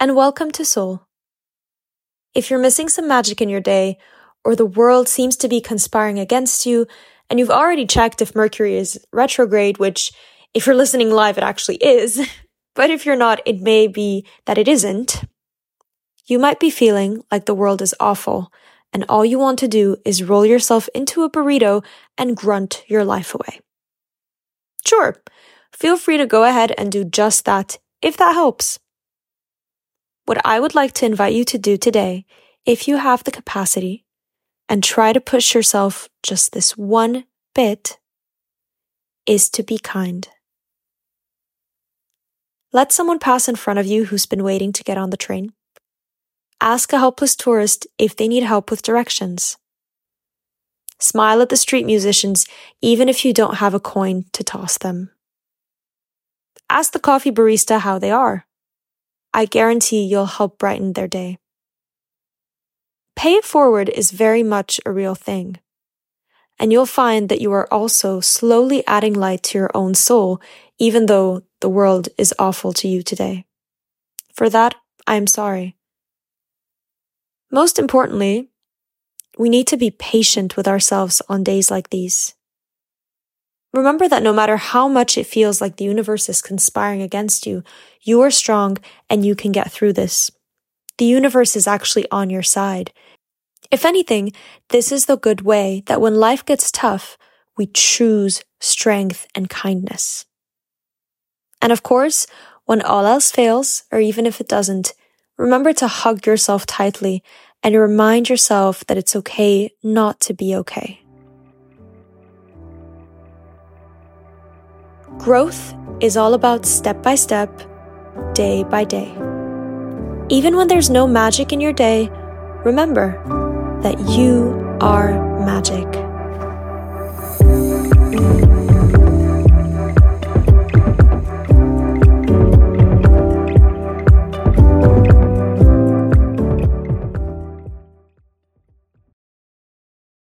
and welcome to Soul. If you're missing some magic in your day, or the world seems to be conspiring against you, and you've already checked if Mercury is retrograde, which, if you're listening live, it actually is, but if you're not, it may be that it isn't, you might be feeling like the world is awful, and all you want to do is roll yourself into a burrito and grunt your life away. Sure, feel free to go ahead and do just that if that helps. What I would like to invite you to do today, if you have the capacity, and try to push yourself just this one bit, is to be kind. Let someone pass in front of you who's been waiting to get on the train. Ask a helpless tourist if they need help with directions. Smile at the street musicians even if you don't have a coin to toss them. Ask the coffee barista how they are. I guarantee you'll help brighten their day. Pay it forward is very much a real thing. And you'll find that you are also slowly adding light to your own soul, even though the world is awful to you today. For that, I am sorry. Most importantly, we need to be patient with ourselves on days like these. Remember that no matter how much it feels like the universe is conspiring against you, you are strong and you can get through this. The universe is actually on your side. If anything, this is the good way that when life gets tough, we choose strength and kindness. And of course, when all else fails, or even if it doesn't, remember to hug yourself tightly and remind yourself that it's okay not to be okay. Growth is all about step by step, day by day. Even when there's no magic in your day, remember that you are magic.